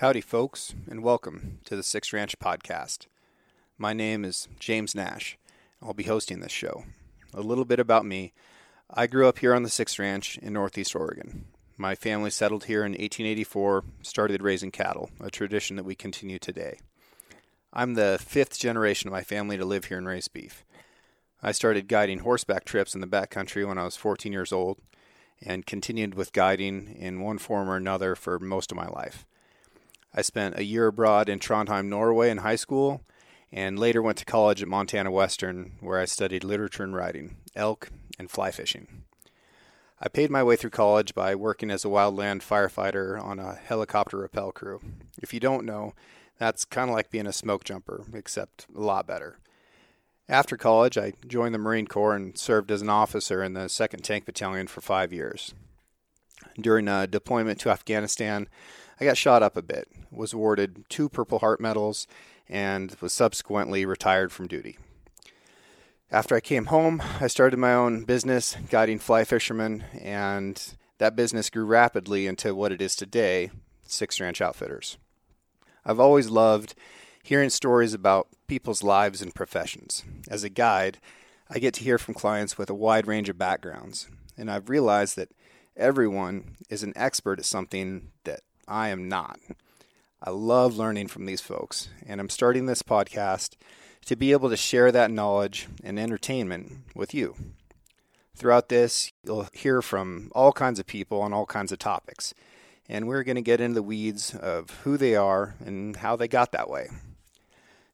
Howdy, folks, and welcome to the Six Ranch Podcast. My name is James Nash. I'll be hosting this show. A little bit about me. I grew up here on the Six Ranch in Northeast Oregon. My family settled here in 1884, started raising cattle, a tradition that we continue today. I'm the fifth generation of my family to live here and raise beef. I started guiding horseback trips in the backcountry when I was 14 years old and continued with guiding in one form or another for most of my life. I spent a year abroad in Trondheim, Norway in high school, and later went to college at Montana Western, where I studied literature and writing, elk, and fly fishing. I paid my way through college by working as a wildland firefighter on a helicopter rappel crew. If you don't know, that's kind of like being a smoke jumper, except a lot better. After college, I joined the Marine Corps and served as an officer in the 2nd Tank Battalion for five years. During a deployment to Afghanistan, I got shot up a bit, was awarded two Purple Heart medals, and was subsequently retired from duty. After I came home, I started my own business guiding fly fishermen, and that business grew rapidly into what it is today Six Ranch Outfitters. I've always loved hearing stories about people's lives and professions. As a guide, I get to hear from clients with a wide range of backgrounds, and I've realized that everyone is an expert at something that I am not. I love learning from these folks, and I'm starting this podcast to be able to share that knowledge and entertainment with you. Throughout this, you'll hear from all kinds of people on all kinds of topics, and we're going to get into the weeds of who they are and how they got that way.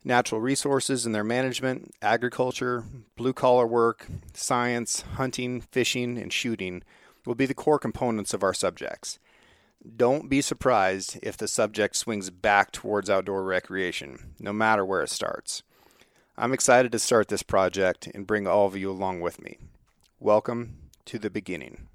Natural resources and their management, agriculture, blue collar work, science, hunting, fishing, and shooting will be the core components of our subjects. Don't be surprised if the subject swings back towards outdoor recreation, no matter where it starts. I'm excited to start this project and bring all of you along with me. Welcome to the beginning.